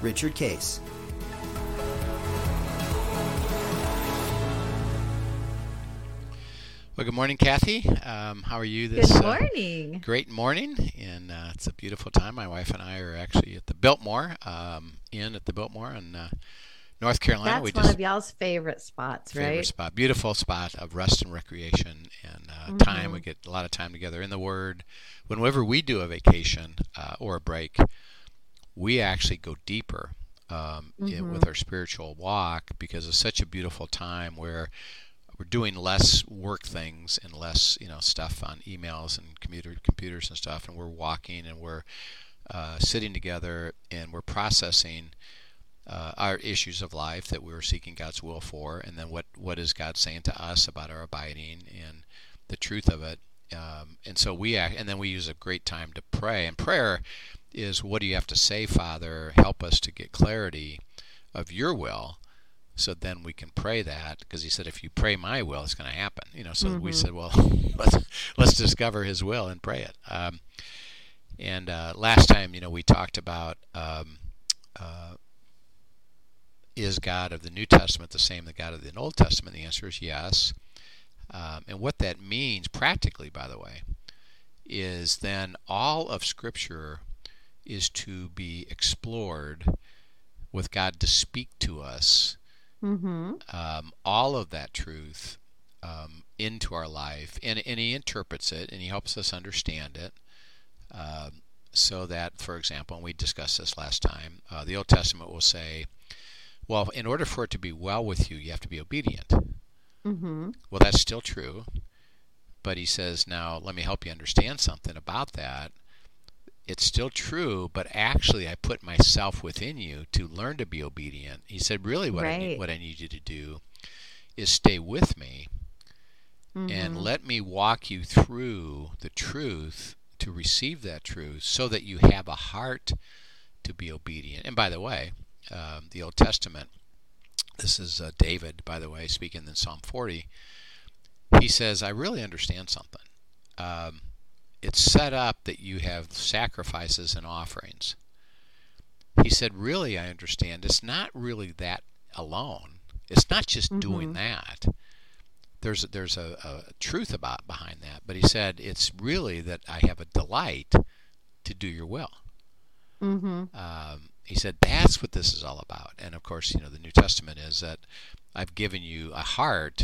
Richard Case. Well, good morning, Kathy. Um, how are you this Good morning. Uh, great morning, and uh, it's a beautiful time. My wife and I are actually at the Biltmore um, Inn at the Biltmore in uh, North Carolina. That's we one just, of y'all's favorite spots, favorite right? spot, beautiful spot of rest and recreation and uh, Mm-hmm. time. We get a lot of time together in the Word. Whenever we do a vacation uh, or a break, we actually go deeper um, Mm-hmm. with our spiritual walk because it's such a beautiful time where we're doing less work things and less you know stuff on emails and computer computers and stuff and we're walking and we're uh, sitting together and we're processing uh, our issues of life that we were seeking God's will for and then what what is God saying to us about our abiding and the truth of it um, and so we act, and then we use a great time to pray and prayer is what do you have to say father? Help us to get clarity of your will so then we can pray that because he said if you pray my will it's going to happen. You know so we said well let's let's discover his will and pray it. Um, and uh, last time you know we talked about um, uh, is god of the new testament the same the god of the old testament? The answer is yes. Um, and what that means practically by the way is then all of scripture is to be explored with god to speak to us Mm-hmm. um, all of that truth um, into our life, and, and He interprets it and He helps us understand it. Um, so that, for example, and we discussed this last time, uh, the Old Testament will say, well, in order for it to be well with you, you have to be obedient. Mm-hmm. Well, that's still true. But he says, now let me help you understand something about that. It's still true, but actually, I put myself within you to learn to be obedient. He said, really, what I need, what I need you to do is stay with me Mm-hmm. and let me walk you through the truth to receive that truth, so that you have a heart to be obedient. And by the way, um, the Old Testament. This is uh, David, by the way, speaking in Psalm 40 he says, I really understand something. Um, it's set up that you have sacrifices and offerings. He said, Really, I understand. It's not really that alone. It's not just doing that. There's there's a, a truth about behind that. But he said, It's really that I have a delight to do your will. Mm-hmm. Um, he said, That's what this is all about. And of course, you know, the New Testament is that I've given you a heart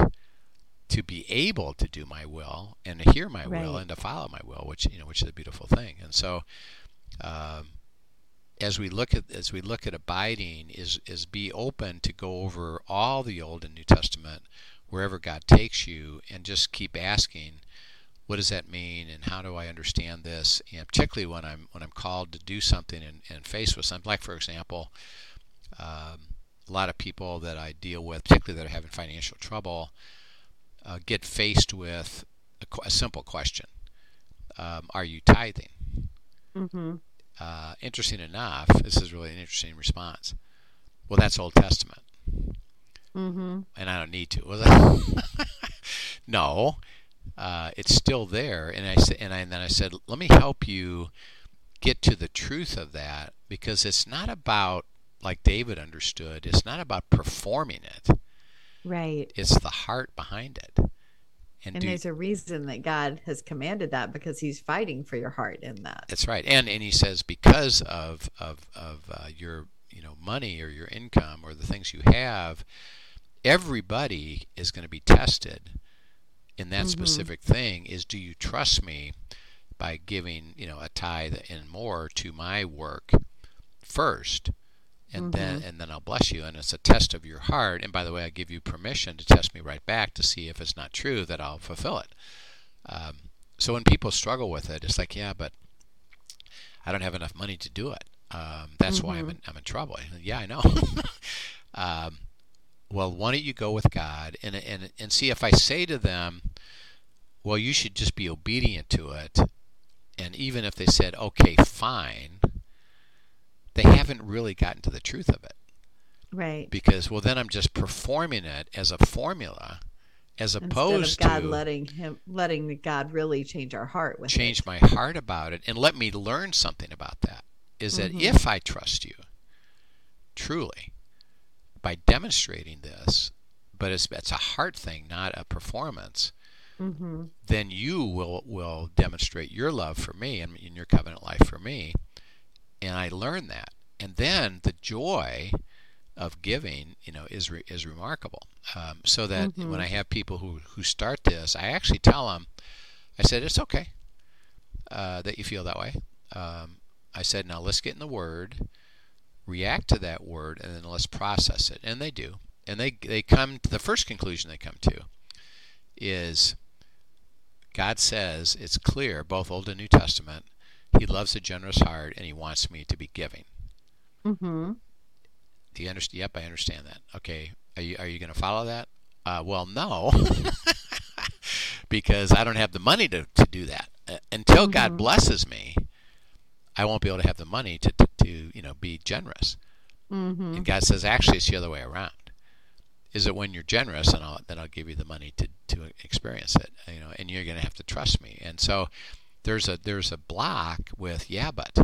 to be able to do my will and to hear my will and to follow my will, which you know, which is a beautiful thing. And so, um, as we look at as we look at abiding, is is be open to go over all the Old and New Testament wherever God takes you, and just keep asking, what does that mean, and how do I understand this? And particularly when I'm when I'm called to do something and, and faced with something, like for example, um, a lot of people that I deal with, particularly that are having financial trouble, uh, get faced with a, a simple question: um, Are you tithing? Mm-hmm. Uh, interesting enough, this is really an interesting response. Well, that's Old Testament, Mm-hmm. and I don't need to. No, uh, it's still there. And I said, and, I, and then I said, let me help you get to the truth of that because it's not about like David understood. It's not about performing it. Right. It's the heart behind it. And, And do, there's a reason that God has commanded that because He's fighting for your heart in that. That's right, and and he says because of of of uh, your you know money or your income or the things you have, everybody is going to be tested in that Mhm. specific thing. Is do you trust me by giving you know a tithe and more to my work first, and then and then I'll bless you, and it's a test of your heart. And by the way, I give you permission to test me right back to see if it's not true that I'll fulfill it. Um, so when people struggle with it, it's like, yeah, but I don't have enough money to do it. Um, that's why I'm Mhm. in, I'm in trouble. Yeah, I know. um, well, why don't you go with God and, and and see if I say to them, well, you should just be obedient to it, and even if they said, okay, fine, they haven't really gotten to the truth of it Right. because well, then I'm just performing it as a formula, as Instead opposed of God to letting him letting God really change our heart with change it. my heart about it and let me learn something about that is that Mhm. if I trust you truly by demonstrating this but it's it's a heart thing not a performance Mm-hmm. then you will will demonstrate your love for me and in your covenant life for me and I learn that. And then the joy of giving you know is re, is remarkable. Um, so that Mhm. when I have people who who start this I actually tell them I said it's okay uh, that you feel that way. Um, I said now let's get in the word react to that word and then let's process it. And they do. And they they come to the first conclusion they come to is God says it's clear both Old and New Testament he loves a generous heart and he wants me to be giving Mm-hmm. do you understand yep I understand that okay are you are you going to follow that uh, well no because I don't have the money to, to do that uh, until God Mhm. blesses me I won't be able to have the money to, to, to you know be generous Mm-hmm. And God says, actually, it's the other way around. Is that when you're generous, and I'll, then I'll give you the money to, to experience it, you know, and you're going to have to trust me. And so there's a there's a block with yeah, but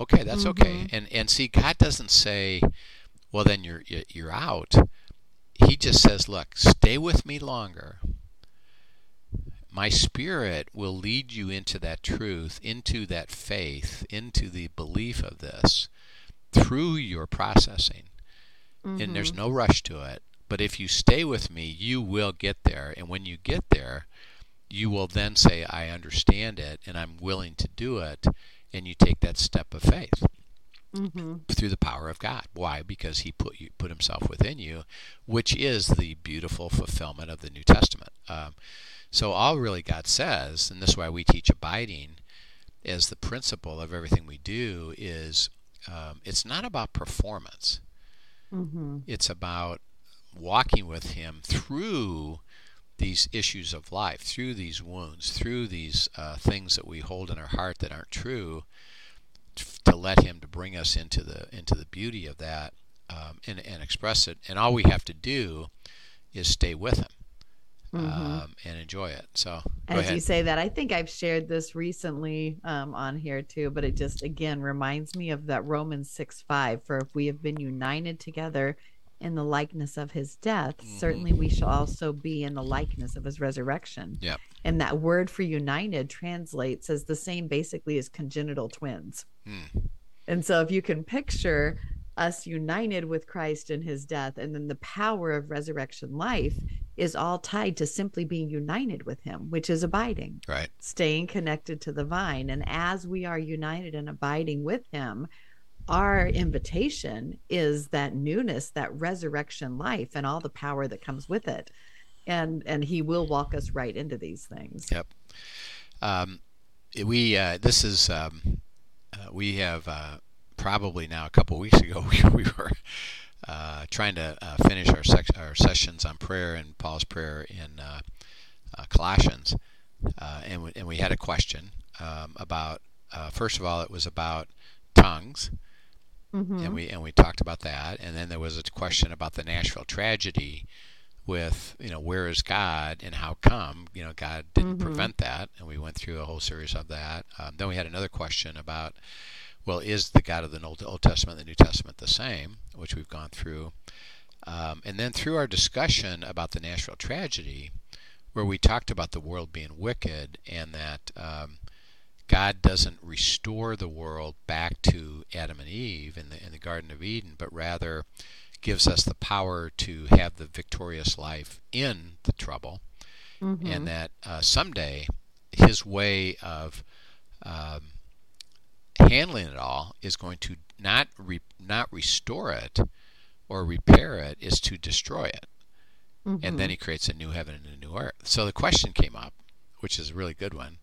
okay, that's okay. Mhm. And and see, God doesn't say, well, then you're you're out. He just says, look, stay with me longer. My spirit will lead you into that truth, into that faith, into the belief of this through your processing. And Mm-hmm. there's no rush to it. But if you stay with me, you will get there. And when you get there, you will then say, I understand it and I'm willing to do it. And you take that step of faith Mm-hmm. through the power of God. Why? Because He put you put Himself within you, which is the beautiful fulfillment of the New Testament. Um, so all really God says, and this is why we teach abiding, as the principle of everything we do is um, it's not about performance. Mm-hmm. It's about walking with Him through these issues of life, through these wounds, through these uh, things that we hold in our heart that aren't true, to let Him to bring us into the into the beauty of that um, and, and express it. And all we have to do is stay with Him Mhm. um, and enjoy it. So As ahead. you say that, I think I've shared this recently um, on here too, but it just again reminds me of that Romans 6 5. For if we have been united together in the likeness of his death, Mhm. certainly we shall also be in the likeness of his resurrection. Yep. And that word for united translates as the same basically as congenital twins. Hmm. And so if you can picture us united with Christ in his death, and then the power of resurrection life is all tied to simply being united with him, which is abiding, Right. staying connected to the vine. And as we are united and abiding with him, our invitation is that newness, that resurrection life, and all the power that comes with it. And and he will walk us right into these things. Yep. Um, we uh, this is um, uh, we have uh, probably now a couple weeks ago we, we were uh, trying to uh, finish our sec- our sessions on prayer and Paul's prayer in uh, uh, Colossians, uh, and and we had a question um, about uh, first of all it was about tongues Mhm. and we and we talked about that. And then there was a question about the Nashville tragedy with you know where is God and how come you know God didn't Mhm. prevent that. And we went through a whole series of that. Um, then we had another question about well is the God of the Old, Old Testament and the New Testament the same? Which we've gone through. Um, and then through our discussion about the Nashville tragedy where we talked about the world being wicked and that um, God doesn't restore the world back to Adam and Eve in the in the Garden of Eden, but rather gives us the power to have the victorious life in the trouble, Mhm. and that uh, someday His way of um, handling it all is going to not re- not restore it or repair it, is to destroy it and Mhm. then he creates a new heaven and a new earth. So the question came up, which is a really good one.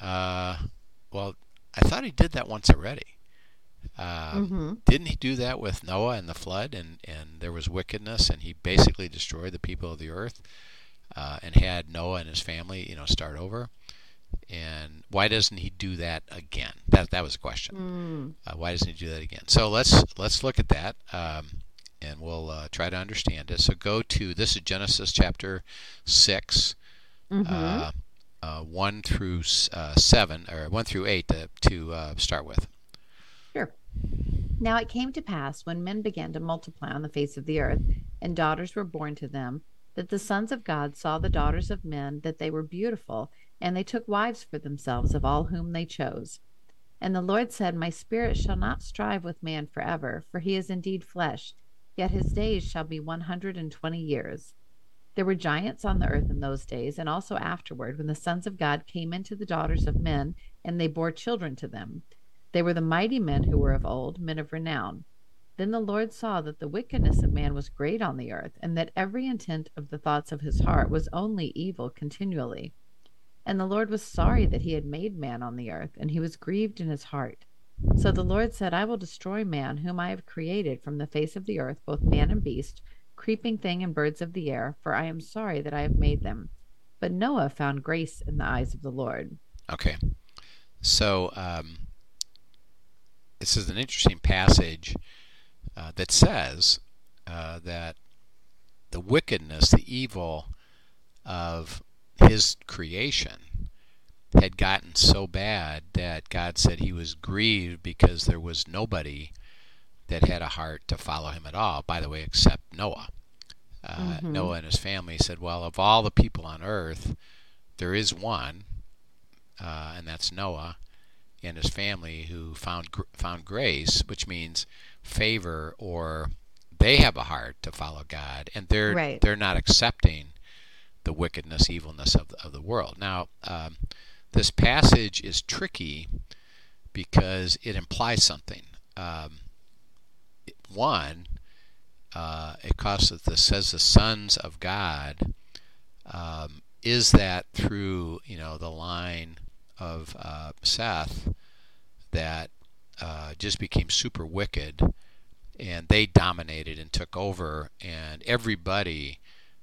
Uh, well, I thought he did that once already. Um, hmm Didn't he do that with Noah and the flood? And, and there was wickedness, and he basically destroyed the people of the earth uh, and had Noah and his family, you know, start over. And why doesn't he do that again? That that was a question. Mm. Uh, why doesn't he do that again? So let's let's look at that, um, and we'll uh, try to understand it. So go to this is Genesis chapter six, hmm uh, one through uh, seven or one through eight to, to uh, start with. Sure. Now it came to pass when men began to multiply on the face of the earth, and daughters were born to them, that the sons of God saw the daughters of men that they were beautiful, and they took wives for themselves of all whom they chose. And the Lord said, My spirit shall not strive with man forever, for he is indeed flesh, yet his days shall be one hundred and twenty years. There were giants on the earth in those days, and also afterward, when the sons of God came into the daughters of men, and they bore children to them. They were the mighty men who were of old, men of renown. Then the Lord saw that the wickedness of man was great on the earth, and that every intent of the thoughts of his heart was only evil continually. And the Lord was sorry that he had made man on the earth, and he was grieved in his heart. So the Lord said, I will destroy man, whom I have created from the face of the earth, both man and beast, creeping thing and birds of the air, for I am sorry that I have made them. But Noah found grace in the eyes of the Lord. Okay, so um, this is an interesting passage uh, that says uh, that the wickedness, the evil of his creation had gotten so bad that God said he was grieved because there was nobody that had a heart to follow him at all, by the way, except Noah. Uh, Mhm. Noah and his family said, Well, of all the people on earth, there is one, uh, and that's Noah and his family who found gr- found grace, which means favor, or they have a heart to follow God, and they're Right. they're not accepting the wickedness, evilness of the, of the world. Now, um, this passage is tricky because it implies something. Um, one, uh, it costs that says the sons of God. Um, is that through you know the line of uh, Seth that uh, just became super wicked, and they dominated and took over, and everybody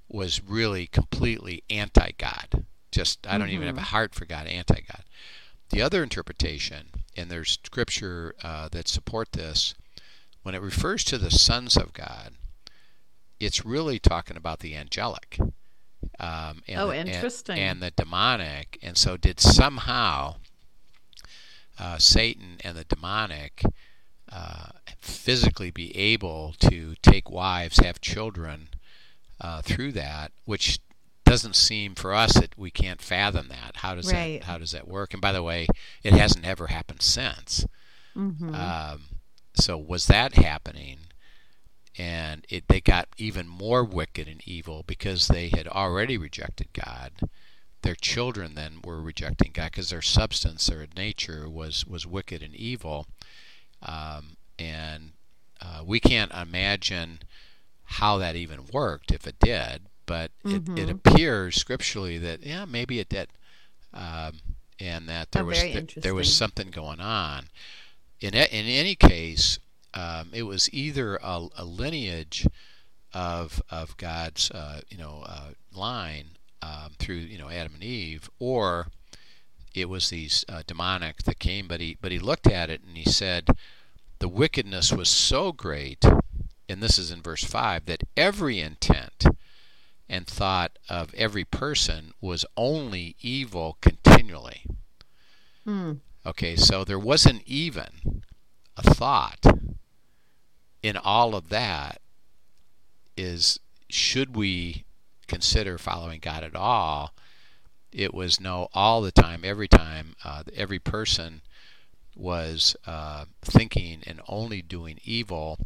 was really completely anti-God. Just I don't even have a heart for God, anti-God. The other interpretation, and there's scripture uh, that support this, when it refers to the sons of God, it's really talking about the angelic. Um, and Oh, the, and- interesting. And, the demonic. And so, did somehow uh, Satan and the demonic uh, physically be able to take wives, have children uh, through that, which doesn't seem for us that we can't fathom that. How does Right. that how does that work? And by the way, it hasn't ever happened since. hmm Um, so was that happening? And it, they got even more wicked and evil because they had already rejected God. Their children then were rejecting God because their substance, their nature was was wicked and evil. Um, and uh, we can't imagine how that even worked if it did, but it, it Mhm. appears scripturally that yeah maybe it did, um, and that there Oh, was th- there was something going on. In a, in any case, um, it was either a, a lineage of of God's uh, you know uh, line um, through you know Adam and Eve, or it was these uh, demonic that came. But he but he looked at it and he said the wickedness was so great, and this is in verse five, that every intent and thought of every person was only evil continually. Mm. Okay, so there wasn't even a thought in all of that is should we consider following God at all? It was no, all the time, every time, uh, every person was uh, thinking and only doing evil,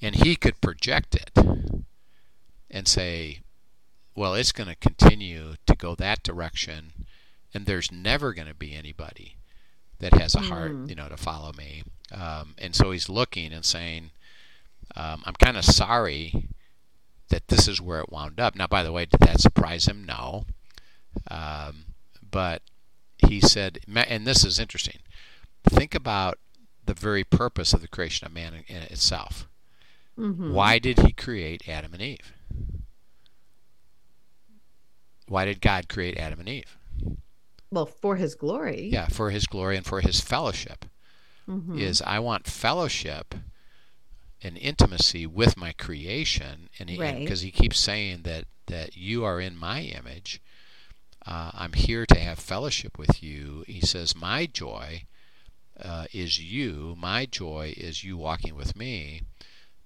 and he could project it and say, well, it's going to continue to go that direction, and there's never going to be anybody that has a heart, Hmm. you know, to follow me. Um, and so he's looking and saying, um, I'm kind of sorry that this is where it wound up. Now, by the way, did that surprise him? No. Um, but he said, and this is interesting. Think about the very purpose of the creation of man in, in itself. Mhm. Why did he create Adam and Eve? Why did God create Adam and Eve? Well, for his glory. Yeah, for his glory and for his fellowship. Mhm. Is I want fellowship and intimacy with my creation, and Right. because he, keeps saying that that you are in my image, uh, I'm here to have fellowship with you. He says, my joy uh, is you. My joy is you walking with me.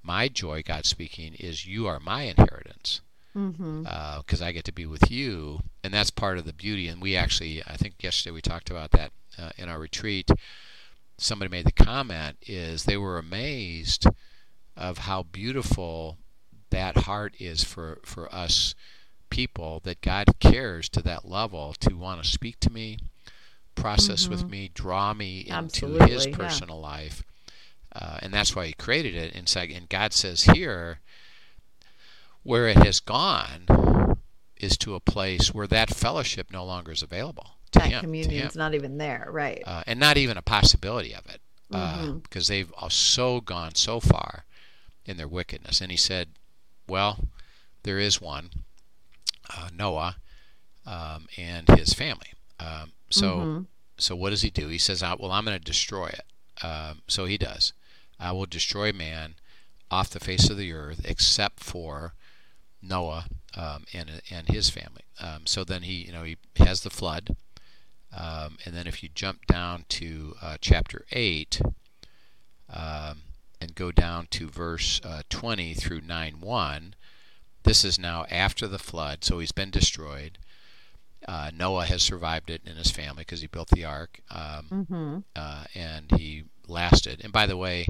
My joy, God speaking, is you are my inheritance Because I get to be with you, and that's part of the beauty. And we actually, I think yesterday we talked about that uh, in our retreat. Somebody made the comment is they were amazed of how beautiful that heart is for for us people that God cares to that level to want to speak to me, process with me, draw me into Absolutely, His yeah. personal life, uh, and that's why He created it. And, so- and God says here, where it has gone is to a place where that fellowship no longer is available to that him. communion's not even there, right? Uh, and not even a possibility of it, Mhm. because they've all so gone so far in their wickedness. And he said, "Well, there is one, uh, Noah, um, and his family. Um, so, Mhm. so what does he do? He says, "Uh, "Well, I'm going to destroy it." Um, so he does. I will destroy man off the face of the earth, except for Noah um, and and his family. Um, so then he, you know, he has the flood, um, and then if you jump down to uh, chapter eight um, and go down to verse uh, 20 through 9 1, this is now after the flood, so he's been destroyed. Uh, Noah has survived it in his family because he built the ark, um, Mhm. uh, and he lasted. And by the way,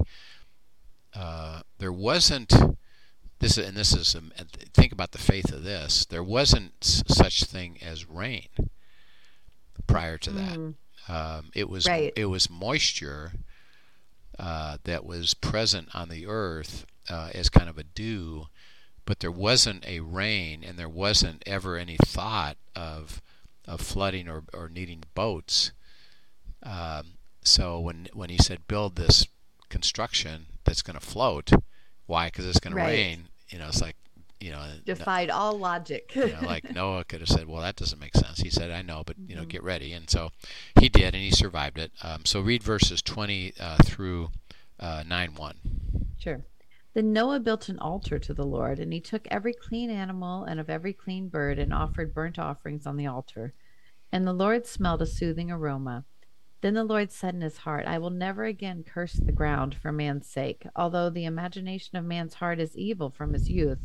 uh, there wasn't this, and this is um, think about the faith of this. There wasn't such thing as rain prior to that. Mm. Um, it was Right. it was moisture uh, that was present on the earth uh, as kind of a dew, but there wasn't a rain, and there wasn't ever any thought of of flooding or, or needing boats. Um, so when when he said build this construction that's going to float, why? Because it's going Right. to rain. You know, it's like you know, no- Defied all logic. you know, like Noah could have said, "Well, that doesn't make sense." He said, "I know, but you know, Mhm. get ready." And so he did, and he survived it. Um, so read verses twenty uh, through uh, nine one. Sure. Then Noah built an altar to the Lord, and he took every clean animal and of every clean bird and offered burnt offerings on the altar. And the Lord smelled a soothing aroma. Then the Lord said in his heart, I will never again curse the ground for man's sake, although the imagination of man's heart is evil from his youth,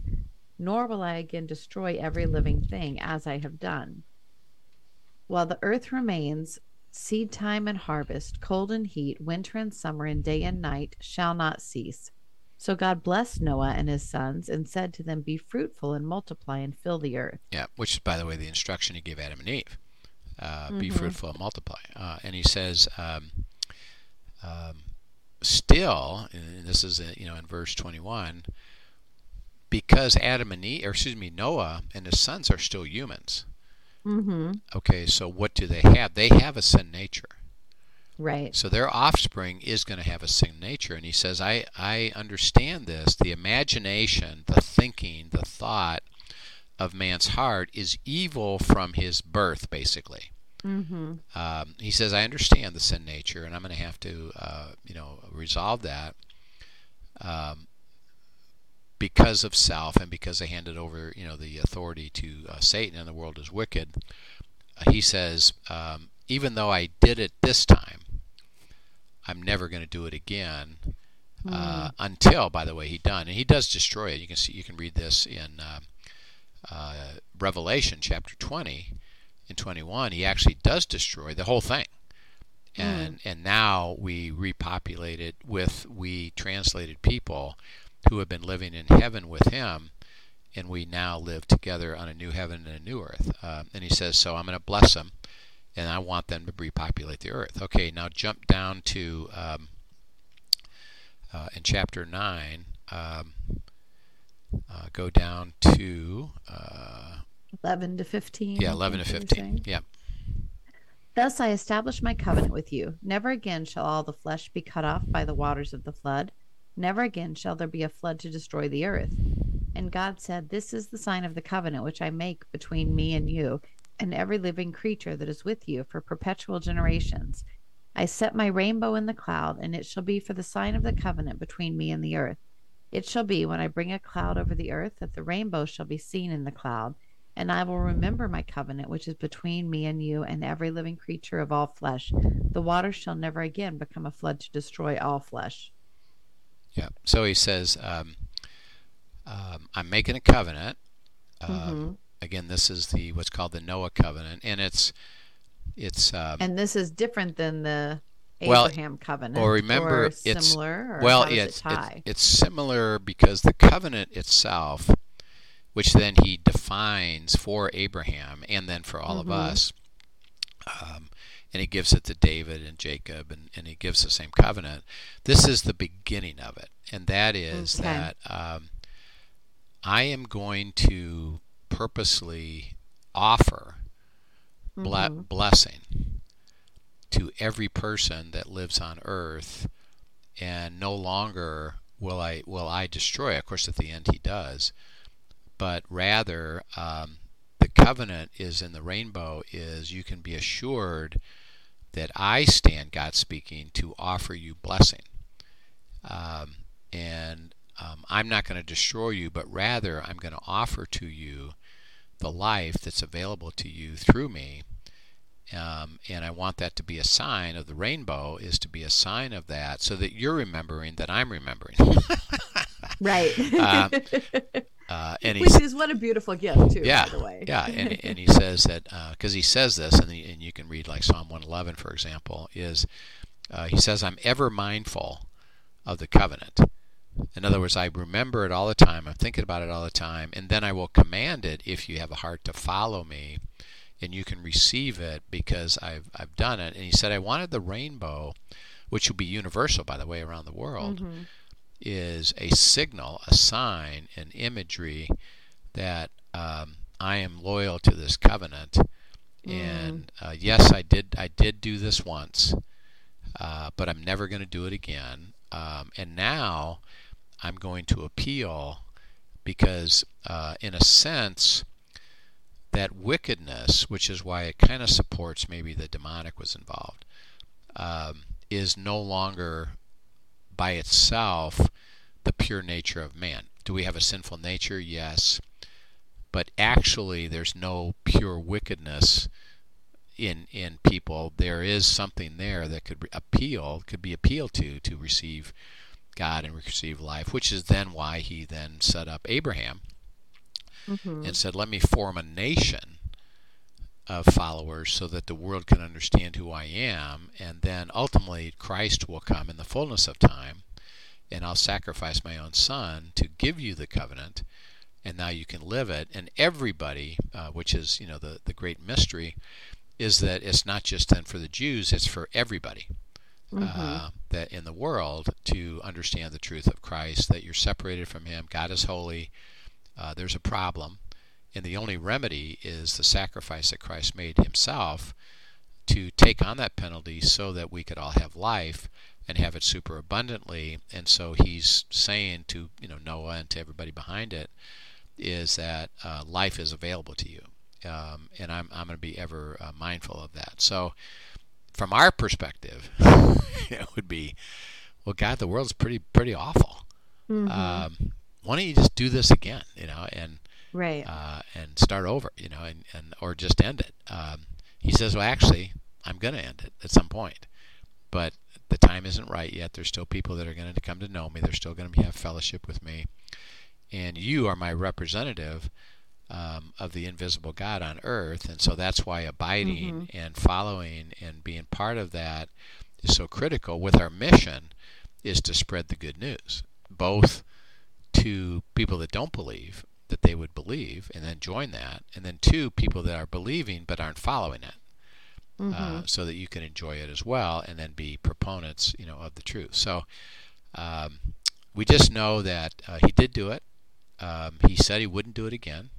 nor will I again destroy every living thing as I have done. While the earth remains, seed time and harvest, cold and heat, winter and summer, and day and night shall not cease. So God blessed Noah and his sons and said to them, Be fruitful and multiply and fill the earth. Yeah, which is, by the way, the instruction he gave Adam and Eve: uh, be Mhm. fruitful and multiply. Uh, and he says, um, um, still, and this is uh, you know in verse twenty one, because Adam and Eve, or excuse me, Noah and his sons are still humans. Mm-hmm. Okay, so what do they have? They have a sin nature. Right. So their offspring is going to have a sin nature. And he says, I, I understand this. The imagination, the thinking, the thought of man's heart is evil from his birth, basically. Mm-hmm. Um, he says, I understand the sin nature, and I'm going to have to, uh, you know, resolve that um, because of self and because I handed over, you know, the authority to uh, Satan and the world is wicked. Uh, he says, um, even though I did it this time, I'm never going to do it again. Uh, until, by the way, he done, and he does destroy it. You can see, you can read this in uh, uh, Revelation chapter 20 in 21 he actually does destroy the whole thing. And and now we repopulate it with we translated people who have been living in heaven with him and we now live together on a new heaven and a new earth. Um, and he says so i'm going to bless them and i want them to repopulate the earth. Okay now jump down to um, uh, in chapter 9 um, uh, go down to uh, 11 to 15. yeah, 11 to think you were 15. saying. Yeah. Thus I establish my covenant with you. Never again shall all the flesh be cut off by the waters of the flood. Never again shall there be a flood to destroy the earth. And God said, This is the sign of the covenant which I make between me and you and every living creature that is with you for perpetual generations. I set my rainbow in the cloud, and it shall be for the sign of the covenant between me and the earth. It shall be when I bring a cloud over the earth that the rainbow shall be seen in the cloud, and I will remember my covenant which is between me and you and every living creature of all flesh. The waters shall never again become a flood to destroy all flesh. Yeah. So he says, um, um, I'm making a covenant. Um, mm-hmm. Again, this is the what's called the Noah covenant, and it's it's um, and this is different than the well, covenant. Or remember, or it's similar. Or well, it's, it it's it's similar because the covenant itself, which then he defines for Abraham and then for all Mhm. of us, um, and he gives it to David and Jacob, and, and he gives the same covenant. This is the beginning of it, and that is Okay. that um, I am going to purposely offer ble- Mhm. blessing to every person that lives on earth and no longer will I will I destroy. Of course at the end he does. But rather um, the covenant is in the rainbow is you can be assured that I stand God speaking to offer you blessing. Um, and um, I'm not going to destroy you but rather I'm going to offer to you the life that's available to you through me um, and I want that to be a sign of the rainbow is to be a sign of that so that you're remembering that I'm remembering. right. Um, uh, and Which is what a beautiful gift, too. yeah, by the way. yeah, and, and he says that because he says this, and, the, and you can read like Psalm 111, for example, is uh, he says, "I'm ever mindful of the covenant." In other words, I remember it all the time. I'm thinking about it all the time, and then I will command it if you have a heart to follow me, and you can receive it because I've I've done it. And he said, I wanted the rainbow, which will be universal, by the way, around the world Mhm. is a signal, a sign, an imagery that um, I am loyal to this covenant. And uh, yes, I did. I did do this once, uh, but I'm never going to do it again. Um, and now I'm going to appeal because, uh, in a sense, that wickedness, which is why it kind of supports maybe the demonic was involved, um, is no longer by itself the pure nature of man. Do we have a sinful nature? Yes. But actually, there's no pure wickedness in in people. There is something there that could appeal, could be appealed to to receive God and receive life, which is then why he then set up Abraham Mhm. and said, "Let me form a nation of followers so that the world can understand who I am, and then ultimately Christ will come in the fullness of time, and I'll sacrifice my own son to give you the covenant, and now you can live it. And everybody, uh, which is you know the the great mystery, is that it's not just then for the Jews; it's for everybody." uh, that in the world to understand the truth of Christ, that you're separated from Him. God is holy. Uh, there's a problem, and the only remedy is the sacrifice that Christ made Himself to take on that penalty, so that we could all have life and have it super abundantly. And so He's saying to you know Noah and to everybody behind it is that uh, life is available to you, um, and I'm I'm going to be ever uh, mindful of that. So from our perspective, it would be, well, God, the world's pretty pretty awful. Mhm. Um, why don't you just do this again, you know, and right. uh, and start over, you know, and, and or just end it. Um, he says, well, actually, I'm going to end it at some point, but the time isn't right yet. There's still people that are going to come to know me. They're still going to have fellowship with me, and you are my representative um, of the invisible God on earth, and so that's why abiding and following and being part of that is so critical. With our mission, is to spread the good news, both to people that don't believe that they would believe and then join that, and then two people that are believing but aren't following it, uh, so that you can enjoy it as well, and then be proponents, you know, of the truth. So um, we just know that uh, he did do it. Um, he said he wouldn't do it again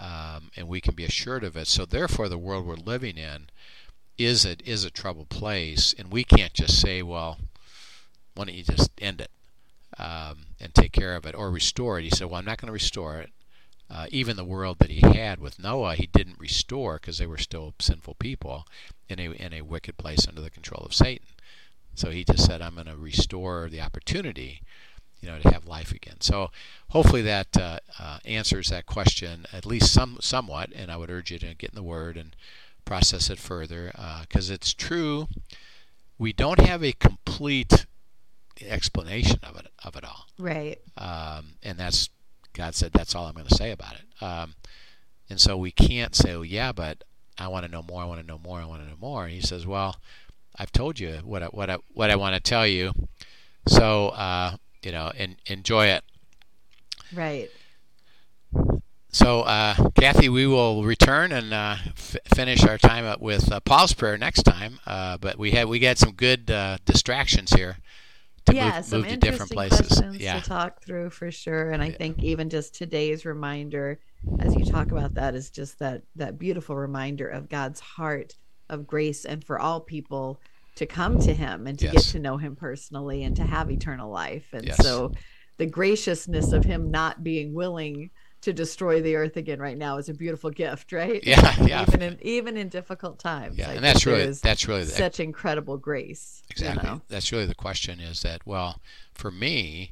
um, and we can be assured of it. So, therefore, the world we're living in is a is a troubled place, and we can't just say, well, why don't you just end it um, and take care of it or restore it? He said, well, I'm not going to restore it. Uh, even the world that he had with Noah, he didn't restore because they were still sinful people in a in a wicked place under the control of Satan. So he just said, I'm going to restore the opportunity you know, to have life again. So hopefully that uh, uh, answers that question at least some somewhat. And I would urge you to get in the Word and process it further because uh, it's true. We don't have a complete explanation of it of it all. Right. Um, and that's God said that's all I'm going to say about it. Um, and so we can't say, oh yeah, but I want to know more. I want to know more. I want to know more. And he says, well, I've told you what I, what I, what I want to tell you. So uh, you know, and enjoy it. Right. So, uh, Kathy, we will return and uh, f- finish our time up with uh, Paul's prayer next time. Uh, but we had we got some good uh, distractions here to yeah, move, some move to different places. Yeah, to talk through for sure. And I yeah. think even just today's reminder, as you talk about that, is just that that beautiful reminder of God's heart of grace and for all people to come to him and to yes. get to know him personally and to have eternal life. And yes. so the graciousness of him not being willing to destroy the earth again right now is a beautiful gift, right? Yeah, yeah. Even in even in difficult times. Yeah, and that's really that's really the, such incredible grace. Exactly. You know? That's really the question is that well, for me,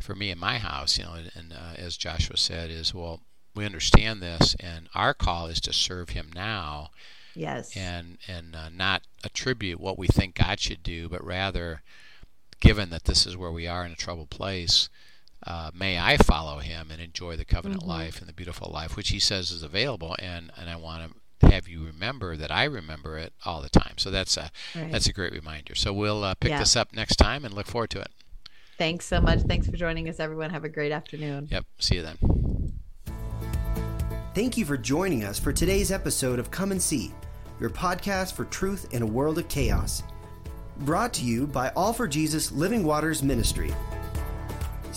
for me in my house, you know, and, and uh, as Joshua said, is well, we understand this, and our call is to serve Him now Yes. And and uh, not attribute what we think God should do, but rather, given that this is where we are in a troubled place, uh, may I follow Him and enjoy the covenant mm-hmm. life and the beautiful life, which He says is available. And and I want to have you remember that I remember it all the time. So that's a right. that's a great reminder. So we'll uh, pick yeah. this up next time and look forward to it. Thanks so much. Thanks for joining us, everyone. Have a great afternoon. Yep. See you then. Thank you for joining us for today's episode of Come and See your podcast for truth in a world of chaos. Brought to you by All for Jesus Living Waters Ministry.